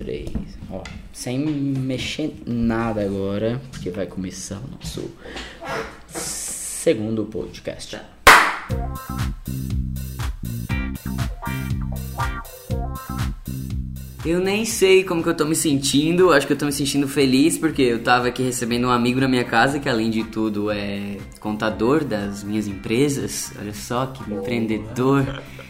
Três. Ó, sem mexer nada agora, porque vai começar o nosso segundo podcast. Eu nem sei como que eu tô me sentindo, acho que eu tô me sentindo feliz porque eu tava aqui recebendo um amigo na minha casa que além de tudo é contador das minhas empresas. Olha só que empreendedor,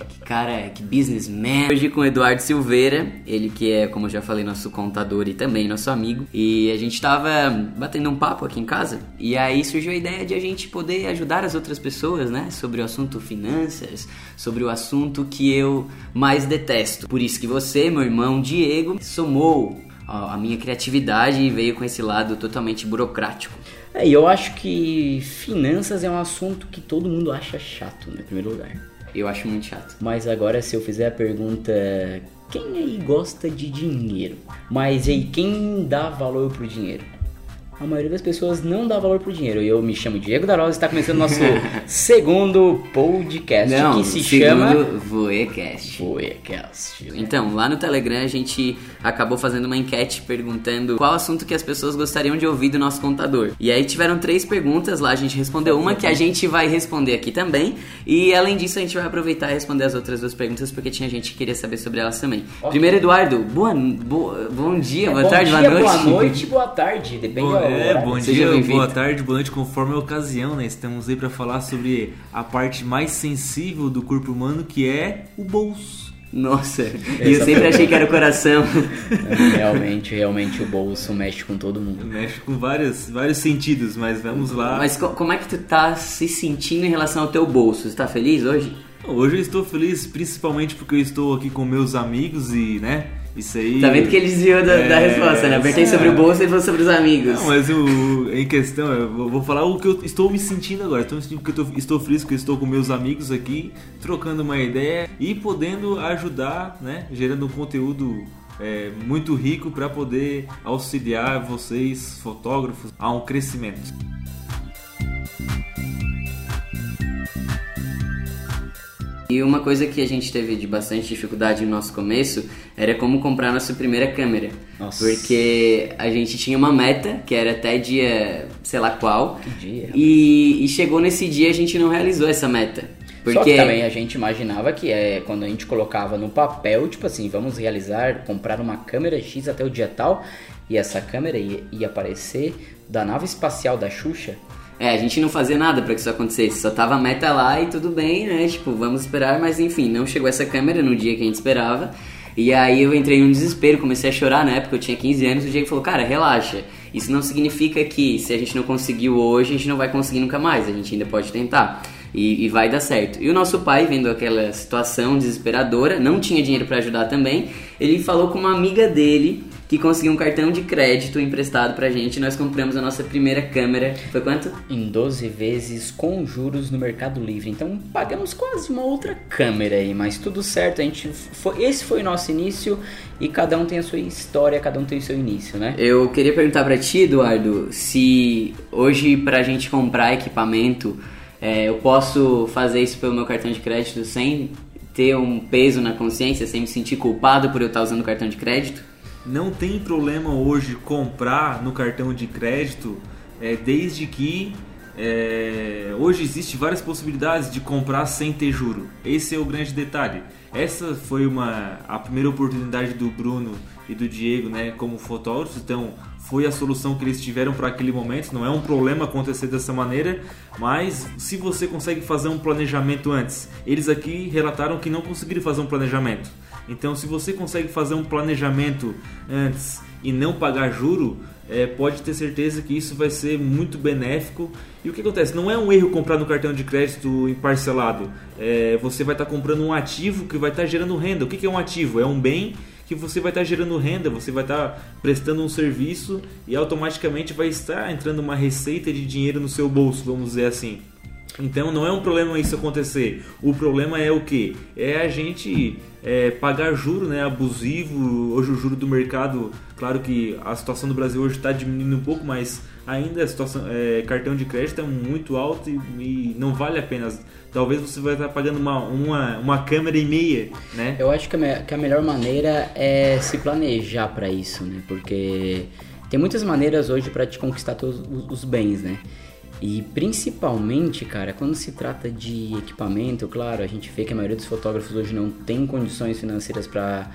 que cara, que businessman. Hoje com o Eduardo Silveira, ele que é, como eu já falei, nosso contador e também nosso amigo. E a gente tava batendo um papo aqui em casa e aí surgiu a ideia de a gente poder ajudar as outras pessoas, né, sobre o assunto finanças, sobre o assunto que eu mais detesto. Por isso que você, meu irmão Diego, somou a minha criatividade e veio com esse lado totalmente burocrático. É, e eu acho que finanças é um assunto que todo mundo acha chato, né, em primeiro lugar. Eu acho muito chato. Mas agora se eu fizer a pergunta, quem aí gosta de dinheiro? Mas aí quem dá valor pro dinheiro? A maioria das pessoas não dá valor pro dinheiro. Eu me chamo Diego da Rosa e está começando nosso segundo podcast Não, que se chama Voecast. Voecast. Então, lá no Telegram a gente acabou fazendo uma enquete perguntando qual assunto que as pessoas gostariam de ouvir do nosso contador. E aí tiveram três perguntas lá, a gente respondeu uma que a gente vai responder aqui também. E além disso, a gente vai aproveitar e responder as outras duas perguntas porque tinha gente que queria saber sobre elas também. Primeiro, Eduardo, boa, boa- bom dia, boa Bom tarde, dia, boa noite. boa noite, boa tarde. Depende Bom, é, bom Seja dia, boa tarde, boa noite, conforme a ocasião, né? Estamos aí para falar sobre a parte mais sensível do corpo humano, que é o bolso. Nossa, e eu sempre achei que era o coração. Realmente, realmente o bolso mexe com todo mundo. Mexe com vários, vários sentidos, mas vamos lá. Mas co- como é que tu tá se sentindo em relação ao teu bolso? Você tá feliz hoje? Hoje eu estou feliz principalmente porque eu estou aqui com meus amigos e, né? Isso aí. Tá vendo que ele desviou da, da É, resposta, né? Apertei é. sobre o bolso e ele falou sobre os amigos. Não, mas o, em questão, eu vou- vou falar o que eu estou me sentindo agora. Estou me sentindo porque eu tô- estou feliz porque eu estou com meus amigos aqui, trocando uma ideia e podendo ajudar, né? Gerando um conteúdo é, muito rico para poder auxiliar vocês, fotógrafos, a um crescimento. E uma coisa que a gente teve de bastante dificuldade no nosso começo era como comprar nossa primeira câmera. Nossa. Porque a gente tinha uma meta, que era até dia, sei lá qual. Que dia, E, e chegou nesse dia a gente não realizou essa meta. Porque Só que também a gente imaginava que é quando a gente colocava no papel, tipo assim, vamos realizar, comprar uma câmera X até o dia tal, e essa câmera ia, ia aparecer da nave espacial da Xuxa. É, a gente não fazia nada pra que isso acontecesse, só tava a meta lá e tudo bem, né? Tipo, vamos esperar, mas enfim, não chegou essa câmera no dia que a gente esperava. E aí eu entrei em um desespero, comecei a chorar na época, eu tinha 15 anos, o Diego falou, cara, relaxa. Isso não significa que se a gente não conseguiu hoje, a gente não vai conseguir nunca mais, a gente ainda pode tentar. E, e vai dar certo. E o nosso pai, vendo aquela situação desesperadora, não tinha dinheiro pra ajudar também, ele falou com uma amiga dele que conseguiu um cartão de crédito emprestado pra gente. e Nós compramos a nossa primeira câmera. Foi quanto? Em 12 vezes com juros no Mercado Livre. Então pagamos quase uma outra câmera aí, mas tudo certo. A gente foi, esse foi o nosso início e cada um tem a sua história, cada um tem o seu início, né? Eu queria perguntar pra ti, Eduardo, se hoje pra gente comprar equipamento, é, eu posso fazer isso pelo meu cartão de crédito sem ter um peso na consciência, sem me sentir culpado por eu estar usando o cartão de crédito? Não tem problema hoje comprar no cartão de crédito, é, desde que é, hoje existe várias possibilidades de comprar sem ter juro. Esse é o grande detalhe. Essa foi uma a primeira oportunidade do Bruno e do Diego, né, como fotógrafos. Então foi a solução que eles tiveram para aquele momento. Não é um problema acontecer dessa maneira, mas se você consegue fazer um planejamento antes, eles aqui relataram que não conseguiram fazer um planejamento. Então, se você consegue fazer um planejamento antes e não pagar juro, é, pode ter certeza que isso vai ser muito benéfico. E o que acontece? Não é um erro comprar no cartão de crédito em parcelado. É, você vai estar comprando um ativo que vai estar gerando renda. O que que é um ativo? É um bem que você vai estar gerando renda, você vai estar prestando um serviço e automaticamente vai estar entrando uma receita de dinheiro no seu bolso, vamos dizer assim. Então não é um problema isso acontecer. O problema é o que? É a gente é, pagar juro né, abusivo. Hoje o juro do mercado, claro que a situação do Brasil hoje está diminuindo um pouco, mas ainda a situação, é, cartão de crédito é muito alto e, e, não vale a pena. Talvez você vai estar pagando uma, uma, uma câmera e meia, né? Eu acho que a, que a melhor maneira é se planejar para isso, né? Porque tem muitas maneiras hoje para te conquistar todos os bens, né? E principalmente, cara, quando se trata de equipamento, claro, a gente vê que a maioria dos fotógrafos hoje não tem condições financeiras para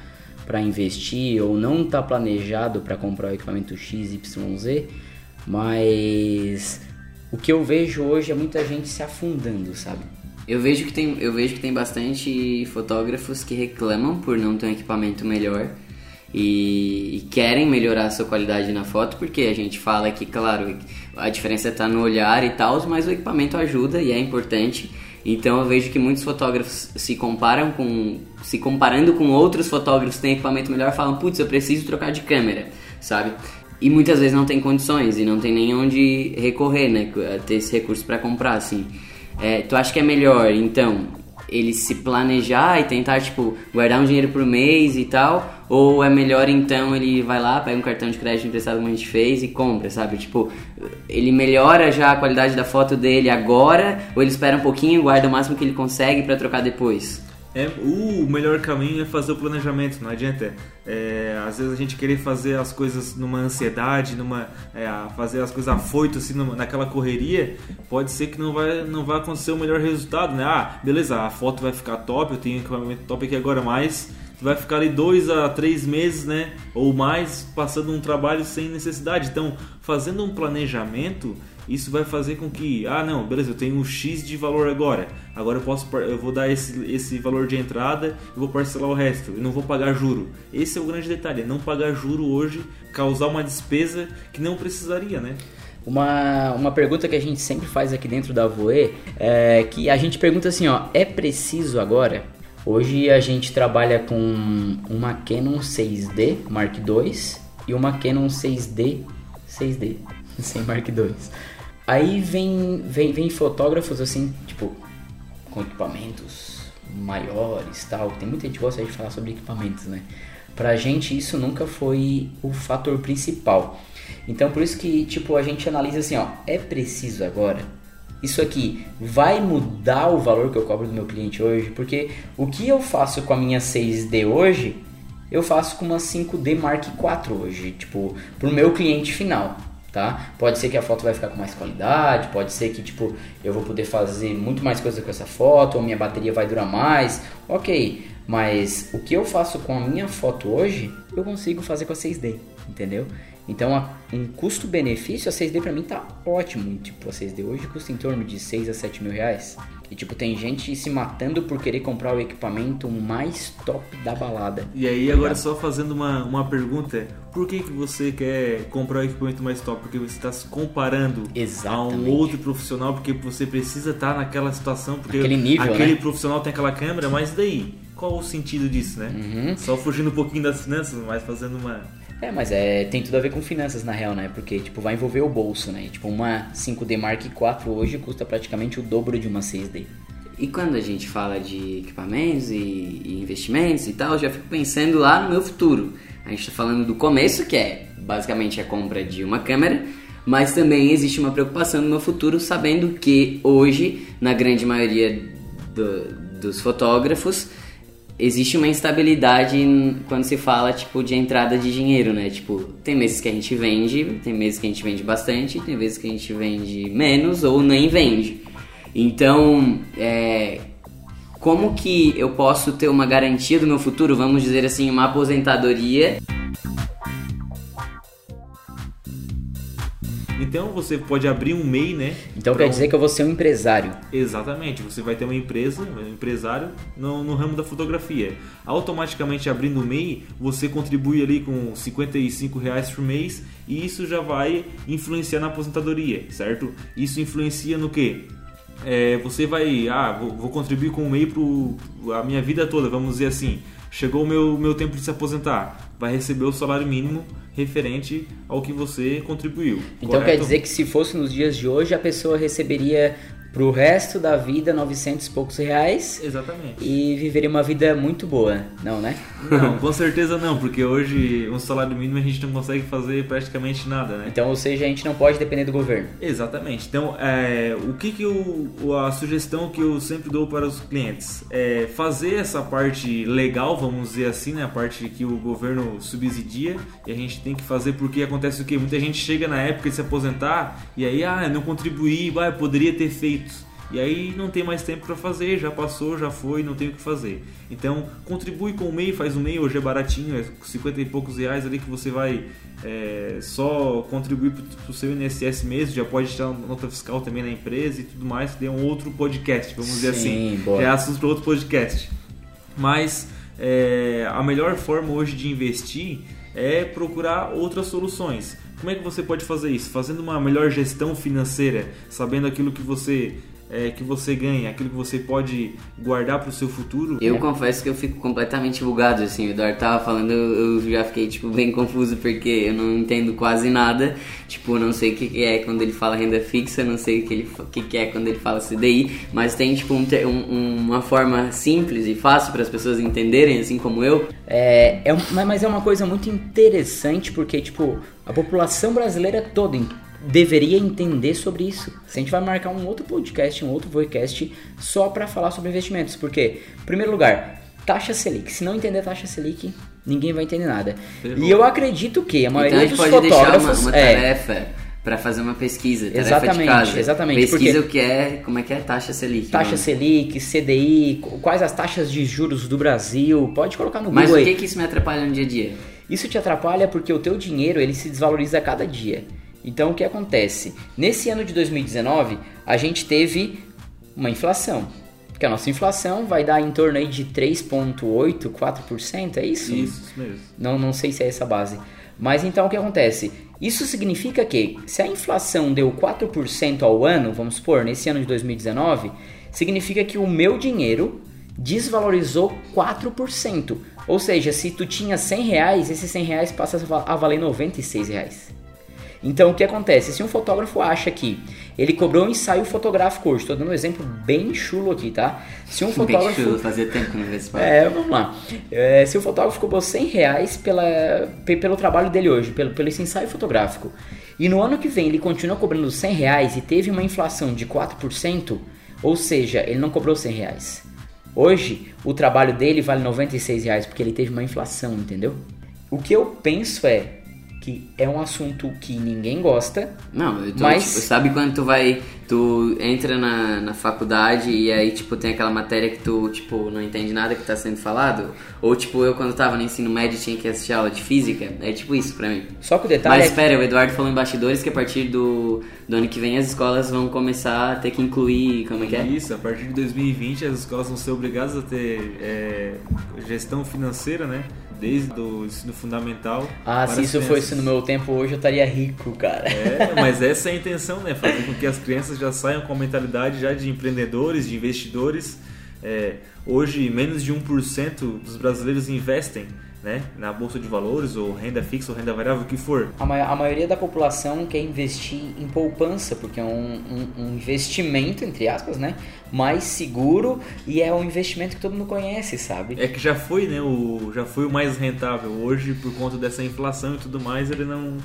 para investir ou não está planejado para comprar o equipamento XYZ, mas o que eu vejo hoje é muita gente se afundando, sabe? Eu vejo que tem, eu vejo que tem bastante fotógrafos que reclamam por não ter um equipamento melhor e, e, querem melhorar a sua qualidade na foto, porque a gente fala que, claro, a diferença está no olhar e tal, mas o equipamento ajuda e é importante. Então eu vejo que muitos fotógrafos se comparam com, se comparando com outros fotógrafos que têm equipamento melhor, falam, putz, eu preciso trocar de câmera, sabe? E muitas vezes não tem condições e não tem nem onde recorrer, né? Ter esse recurso para comprar, assim. É, tu acha que é melhor, então, ele se planejar e tentar, tipo, guardar um dinheiro por mês e tal? Ou é melhor então ele vai lá, pega um cartão de crédito emprestado como a gente fez e compra, sabe? Tipo, ele melhora já a qualidade da foto dele agora, ou ele espera um pouquinho, guarda o máximo que ele consegue para trocar depois? É, o melhor caminho é fazer o planejamento, não adianta. É, às vezes a gente querer fazer as coisas numa ansiedade, numa é, fazer as coisas afoito assim, numa, naquela correria, pode ser que não vai, não vai acontecer o melhor resultado, né? Ah, beleza, a foto vai ficar top, eu tenho equipamento top aqui agora, mas vai ficar ali dois a três meses, né, ou mais, passando um trabalho sem necessidade. Então, fazendo um planejamento isso vai fazer com que, ah, não, beleza, eu tenho um X de valor agora. Agora eu posso eu vou dar esse, esse valor de entrada e vou parcelar o resto. Eu não vou pagar juro. Esse é o grande detalhe, é não pagar juro hoje, causar uma despesa que não precisaria, né? Uma, uma pergunta que a gente sempre faz aqui dentro da Voe é que a gente pergunta assim, ó, é preciso agora? Hoje a gente trabalha com uma Canon 6D Mark II e uma Canon 6D 6D sem Mark II. Aí vem, vem, vem fotógrafos assim, tipo, com equipamentos maiores tal. Tem muita gente que gosta de falar sobre equipamentos, né? Pra gente isso nunca foi o fator principal. Então por isso que tipo a gente analisa assim, ó, é preciso agora isso aqui vai mudar o valor que eu cobro do meu cliente hoje? Porque o que eu faço com a minha 6D hoje, eu faço com uma 5D Mark IV hoje, tipo, pro meu cliente final tá? Pode ser que a foto vai ficar com mais qualidade, pode ser que tipo eu vou poder fazer muito mais coisa com essa foto, ou minha bateria vai durar mais, ok. Mas o que eu faço com a minha foto hoje, eu consigo fazer com a 6D, entendeu? Então, a, um custo-benefício, a 6D pra mim tá ótimo. Tipo, a 6D hoje custa em torno de 6 a 7 mil reais. E, tipo, tem gente se matando por querer comprar o equipamento mais top da balada. E aí, agora só fazendo uma, uma pergunta. Por que, que você quer comprar o equipamento mais top? Porque você está se comparando Exatamente. a um outro profissional, porque você precisa estar naquela situação, porque aquele, nível, aquele né? profissional tem aquela câmera, mas daí? Qual o sentido disso, né? Uhum. Só fugindo um pouquinho das finanças, mas fazendo uma é, mas é, tem tudo a ver com finanças na real, né? Porque tipo, vai envolver o bolso, né? Tipo, uma 5D Mark IV hoje custa praticamente o dobro de uma 6D. E quando a gente fala de equipamentos e, e investimentos e tal, eu já fico pensando lá no meu futuro. A gente está falando do começo, que é basicamente a compra de uma câmera, mas também existe uma preocupação no meu futuro, sabendo que hoje, na grande maioria do, dos fotógrafos, existe uma instabilidade quando se fala tipo de entrada de dinheiro, né? Tipo, tem meses que a gente vende, tem meses que a gente vende bastante, tem vezes que a gente vende menos ou nem vende. Então, é, como que eu posso ter uma garantia do meu futuro, vamos dizer assim, uma aposentadoria? Então você pode abrir um MEI, né? Então quer um... dizer que eu vou ser um empresário. Exatamente, você vai ter uma empresa, um empresário no, no ramo da fotografia. Automaticamente abrindo o MEI, você contribui ali com 55 reais por mês e isso já vai influenciar na aposentadoria, certo? Isso influencia no que? É, você vai, ah, vou, vou contribuir com o MEI para a minha vida toda, vamos dizer assim. Chegou o meu, meu tempo de se aposentar, vai receber o salário mínimo referente ao que você contribuiu. Então correto? quer dizer que se fosse nos dias de hoje, a pessoa receberia pro resto da vida 900 e poucos reais Exatamente. e viveria uma vida muito boa, não, né? Não, com certeza não, porque hoje um salário mínimo a gente não consegue fazer praticamente nada, né? Então, ou seja, a gente não pode depender do governo. Exatamente. Então, é, o que que eu, o- a sugestão que eu sempre dou para os clientes é fazer essa parte legal, vamos dizer assim, né, a parte que o governo subsidia e a gente tem que fazer porque acontece o que muita gente chega na época de se aposentar e aí ah, não contribuí, vai, poderia ter feito. E aí não tem mais tempo para fazer, já passou, já foi, não tem o que fazer. Então contribui com o MEI, faz o MEI, hoje é baratinho, é 50 e poucos reais ali que você vai é, só contribuir para o seu INSS mesmo, já pode tirar nota fiscal também na empresa e tudo mais, que tem um outro podcast, vamos dizer Sim, assim. bora. É assunto para outro podcast. Mas é, a melhor forma hoje de investir é procurar outras soluções. Como é que você pode fazer isso? Fazendo uma melhor gestão financeira, sabendo aquilo que você é, que você ganha, aquilo que você pode guardar para o seu futuro. Eu confesso que eu fico completamente bugado, assim, o Eduardo tava falando, eu já fiquei, tipo, bem confuso porque eu não entendo quase nada, tipo, não sei o que que é quando ele fala renda fixa, não sei o que, ele, o que que é quando ele fala CDI, mas tem, tipo, um um- uma forma simples e fácil para as pessoas entenderem, assim como eu, É, é mas- mas é uma coisa muito interessante porque, tipo, a população brasileira toda em- deveria entender sobre isso. Se a gente vai marcar um outro podcast, um outro podcast só para falar sobre investimentos. Porque, em primeiro lugar, taxa Selic. Se não entender taxa Selic, ninguém vai entender nada. E eu acredito que a então a maioria gente dos pode deixar uma, fotógrafos... uma é, tarefa para fazer uma pesquisa, tarefa de Exatamente, casa. exatamente, Pesquisa o que é, como é que é taxa Selic. Taxa né? Selic, CDI, qu- quais as taxas de juros do Brasil, pode colocar no Mas Google o aí. que que isso me atrapalha no dia a dia? Isso te atrapalha porque o teu dinheiro ele se desvaloriza a cada dia. Então o que acontece? Nesse ano de 2019, a gente teve uma inflação. Que a nossa inflação vai dar em torno aí de 3.8, 4%, é isso? Isso, mesmo. Não, não sei se é essa base. Mas então o que acontece? Isso significa que se a inflação deu 4% ao ano, vamos supor, nesse ano de 2019, significa que o meu dinheiro desvalorizou 4%. Ou seja, se tu tinha 100 reais, esses 100 reais passa a valer 96 reais. Então o que acontece? Se um fotógrafo acha que ele cobrou um ensaio fotográfico hoje, estou dando um exemplo bem chulo aqui, tá? Se um Bem fotógrafo chulo, fazia tempo que não vê esse é, vamos lá. É, se o fotógrafo cobrou 100 reais pela, pe- pelo trabalho dele hoje, pelo, pelo esse ensaio fotográfico, e no ano que vem ele continua cobrando 100 reais e teve uma inflação de 4%, ou seja, ele não cobrou 100 reais. Hoje, o trabalho dele vale 96 reais porque ele teve uma inflação, entendeu? O que eu penso é que é um assunto que ninguém gosta, Não, eu tô, Mas- tipo, sabe quando tu vai, tu entra na, na faculdade e aí, tipo, tem aquela matéria que tu, tipo, não entende nada que tá sendo falado? Ou, tipo, eu quando tava no ensino médio tinha que assistir aula de física? É tipo isso pra mim. só que o detalhe Mas é que espera, o Eduardo falou em bastidores que a partir do, do ano que vem as escolas vão começar a ter que incluir, como é que é? Isso, a partir de 2020 as escolas vão ser obrigadas a ter é, gestão financeira, né? Desde o ensino fundamental. Ah, se isso fosse no meu tempo hoje eu estaria rico, cara. É, mas essa é a intenção, né? Fazer com que as crianças já saiam com a mentalidade já de empreendedores, de investidores. É, hoje, menos de 1% dos brasileiros investem né? na bolsa de valores, ou renda fixa, ou renda variável, o que for. A, ma- a maioria da população quer investir em poupança, porque é um, um- um investimento, entre aspas, né? Mais seguro e é um investimento que todo mundo conhece, sabe? É que já foi, né? O, já foi o mais rentável. Hoje, por conta dessa inflação e tudo mais, ele não,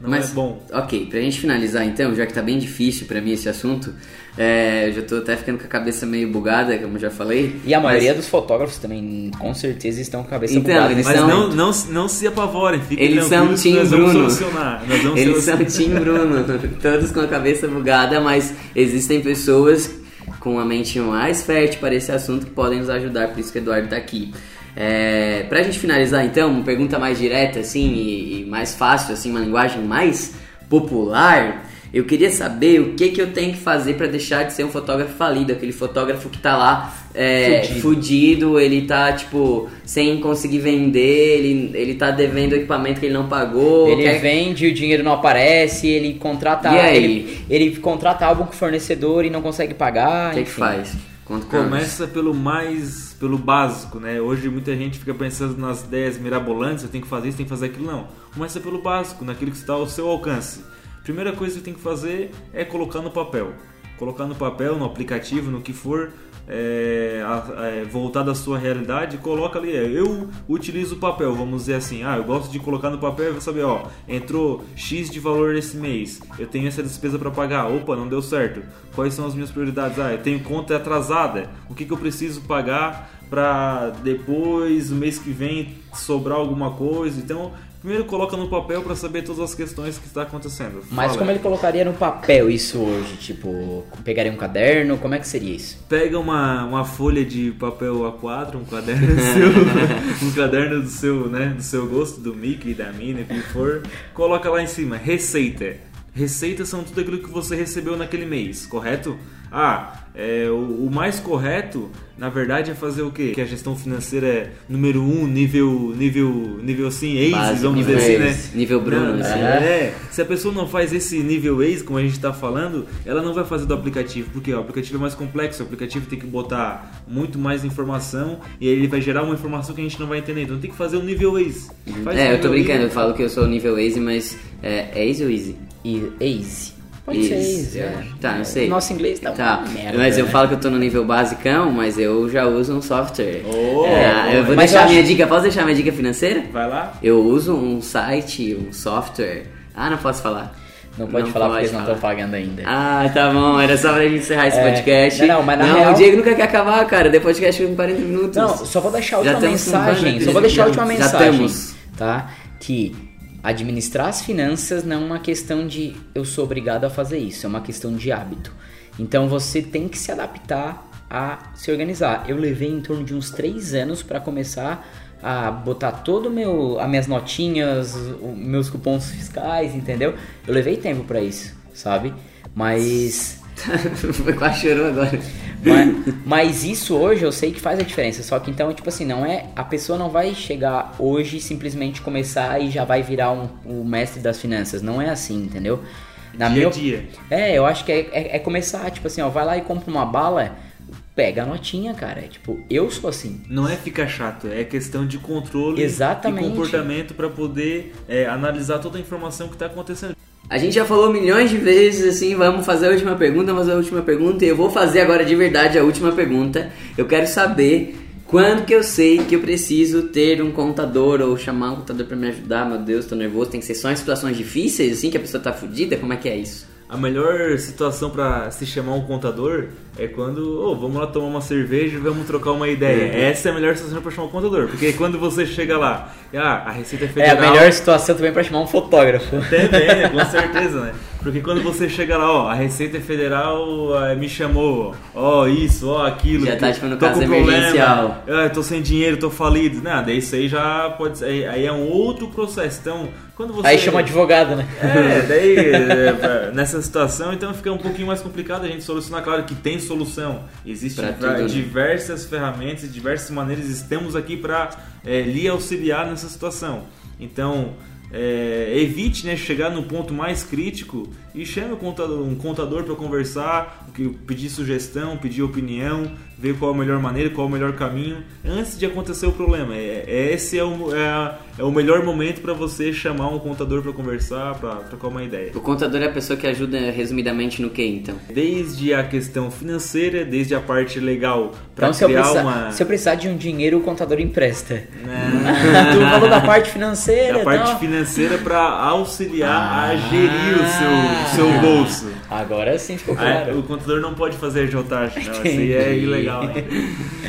não Mas, é bom. ok, pra gente finalizar então, já que tá bem difícil pra mim esse assunto, é, eu já tô até ficando com a cabeça meio bugada, como já falei. E a maioria mas- dos fotógrafos também, com certeza, estão com a cabeça Então, bugada. eles Mas são- não, não, não se apavorem, fiquem Eles são Team nós vamos Bruno. solucionar. Nós vamos Eles são solucionar. Team Bruno, todos com a cabeça bugada, mas existem pessoas com a mente mais fértil para esse assunto que podem nos ajudar, por isso que o Eduardo tá aqui. É, pra gente finalizar então, uma pergunta mais direta assim e, e mais fácil, assim, uma linguagem mais popular. Eu queria saber o que, que eu tenho que fazer para deixar de ser um fotógrafo falido, aquele fotógrafo que tá lá é, Fudido. fudido, ele tá tipo sem conseguir vender, ele, ele tá devendo equipamento que ele não pagou. Ele quer- vende, o dinheiro não aparece, ele contrata, E aí? ele, ele contrata álbum com fornecedor e não consegue pagar. O que, que faz? Conta. Começa pelo mais, pelo básico, né? Hoje muita gente fica pensando nas ideias mirabolantes, eu tenho que fazer isso, tenho que fazer aquilo, não. Começa pelo básico, naquilo que está ao seu alcance. Primeira coisa que tem que fazer é colocar no papel. colocar no papel, no aplicativo, no que for é, é, voltado à sua realidade, coloca ali. é, eu utilizo o papel, vamos dizer assim. Ah, eu gosto de colocar no papel e vou saber, ó, entrou X de valor esse mês, eu tenho essa despesa para pagar. Opa, não deu certo. Quais são as minhas prioridades? Ah, eu tenho conta atrasada. O que, que eu preciso pagar para depois, o mês que vem, sobrar alguma coisa? Então, primeiro coloca no papel para saber todas as questões que está acontecendo. Mas Fala. como ele colocaria no papel isso hoje? Tipo, pegaria um caderno? Como é que seria isso? Pega uma, uma folha de papel A4, um caderno seu, um caderno do seu, né, do seu gosto, do Mickey, da Minnie, o que for, coloca lá em cima, receita. Receitas são tudo aquilo que você recebeu naquele mês, correto? Ah, é, o, o mais correto, na verdade, é fazer o quê? Que a gestão financeira é número um, nível, nível, nível assim, ACE, Básico, vamos dizer nível assim, né? ACE, nível Bruno, Não, assim. é, se a pessoa não faz esse nível ACE, como a gente está falando, ela não vai fazer do aplicativo, porque ó, o aplicativo é mais complexo, o aplicativo tem que botar muito mais informação e aí ele vai gerar uma informação que a gente não vai entender. Então tem que fazer o nível ACE. Faz o É, eu tô brincando, eu falo que eu sou nível Easy, mas é, é Easy ou Easy? Easy. Pode ser Easy. Easy, é. Tá, não sei. Nosso inglês tá, Tá, merda. mas eu né? falo que eu tô no nível basicão, mas eu já uso um software. Oh, É, eu vou mas deixar eu a minha acho- dica, posso deixar a minha dica financeira? Vai lá. Eu uso um site, um software. Ah, não posso falar. Não pode falar porque eles não estão pagando ainda. Ah, tá bom, era só pra gente encerrar esse É, podcast. não, não, mas na não real- o Diego nunca quer acabar, cara. Deu podcast com 40 minutos. Não, só vou deixar a Já última mensagem. Só vou deixar a última Já mensagem. estamos. Tá? Que administrar as finanças não é uma questão de eu sou obrigado a fazer isso, é uma questão de hábito. Então você tem que se adaptar a se organizar. Eu levei em torno de uns três anos para começar a botar todo meu as minhas notinhas, os meus cupons fiscais, entendeu? Eu levei tempo para isso, sabe? Mas Quase chorou agora. Mas, mas isso hoje eu sei que faz a diferença. Só que então, tipo assim, não é. A pessoa não vai chegar hoje simplesmente começar e já vai virar um, o mestre das finanças. Não é assim, entendeu? Na Dia minha a dia. É, eu acho que é, é- é começar, tipo assim, ó, vai lá e compra uma bala, pega a notinha, cara. Tipo, eu sou assim. Não é ficar chato, é questão de controle Exatamente. e comportamento para poder é, analisar toda a informação que está acontecendo. A gente já falou milhões de vezes assim, vamos fazer a última pergunta, fazer a última pergunta e eu vou fazer agora de verdade a última pergunta. Eu quero saber quando que eu sei que eu preciso ter um contador ou chamar um contador pra me ajudar, meu Deus, tô nervoso, tem que ser só em situações difíceis assim que a pessoa tá fudida, como é que é isso? A melhor situação para se chamar um contador é quando, ô, vamos lá tomar uma cerveja e vamos trocar uma ideia. Uhum. Essa é a melhor situação para chamar um contador, porque quando você chega lá, ah, a Receita É Federal... a melhor situação também pra chamar um fotógrafo. Tem, né? com certeza, né? Porque quando você chega lá, ó, a Receita Federal eh, me chamou, ó, isso, ó, aquilo. Já tá, tipo, no tô caso com problema, emergencial. ah, tô sem dinheiro, tô falido. Nada, isso aí já pode ser, aí- é um outro processo. Então, quando você... Aí chama advogado, né? É, daí é, nessa situação então fica um pouquinho mais complicado a gente solucionar. Claro que tem solução, existem tudo, né? diversas ferramentas e diversas maneiras. Estamos aqui para lhe auxiliar nessa situação. Então é, evite né, chegar no ponto mais crítico e chame um contador, um contador para conversar, que- pedir sugestão, pedir opinião, ver qual a melhor maneira, qual o melhor caminho antes de acontecer o problema. É, é- esse é o, é, é o melhor momento para você chamar um contador para conversar, para trocar uma ideia. O contador é a pessoa que ajuda resumidamente no que então? Desde a questão financeira, desde a parte legal para Então, se eu, criar precisar, uma. se eu precisar de um dinheiro, o contador empresta. Né? tu falou da parte financeira. a parte então. financeira para auxiliar a gerir o Ah. seu, seu bolso. Agora sim ficou Ah, claro. o contador não pode fazer agiotagem, não. Isso aí é ilegal. Né?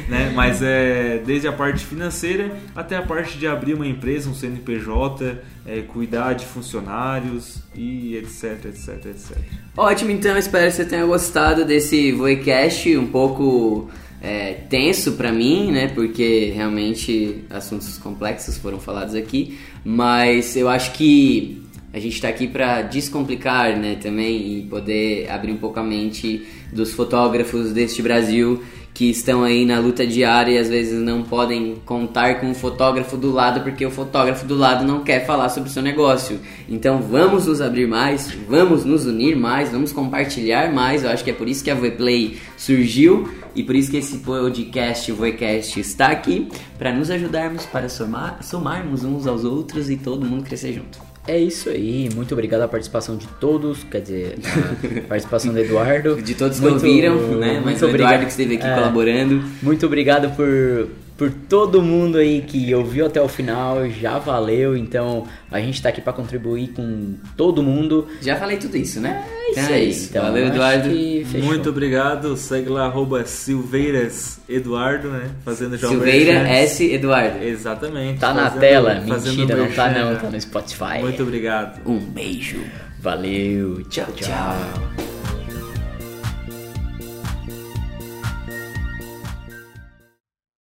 Né? Mas é desde a parte financeira até a parte de abrir uma empresa, um CNPJ, é, cuidar de funcionários e etc, etc, etc. Ótimo, então espero que você tenha gostado desse Voicast um pouco é, tenso pra mim, né? Porque realmente assuntos complexos foram falados aqui, mas eu acho que a gente tá aqui pra descomplicar, né? Também e poder abrir um pouco a mente dos fotógrafos deste Brasil que estão aí na luta diária e às vezes não podem contar com o fotógrafo do lado porque o fotógrafo do lado não quer falar sobre o seu negócio. Então vamos nos abrir mais, vamos nos unir mais, vamos compartilhar mais. Eu acho que é por isso que a Voiplay surgiu e por isso que esse podcast, o Voicast, está aqui para nos ajudarmos, para somar, somarmos uns aos outros e todo mundo crescer junto. É isso aí, muito obrigado a participação de todos, quer dizer, a participação do Eduardo. De todos que ouviram, né? Mas muito o Eduardo obrigado. que esteve aqui É. colaborando. Muito obrigado por, por todo mundo aí que ouviu até o final, já valeu. Então a gente tá aqui pra contribuir com todo mundo. Já falei tudo isso, né? É isso Então aí. isso. Então, Valeu, Eduardo. Muito obrigado. Segue lá, arroba Silveiras Eduardo, né? Fazendo já o Silveira. S. Eduardo. Exatamente. Tá na fazendo- tela, fazendo mentira, não tá não, tá no Spotify. Muito obrigado. Um beijo. Valeu, tchau, tchau. Tchau.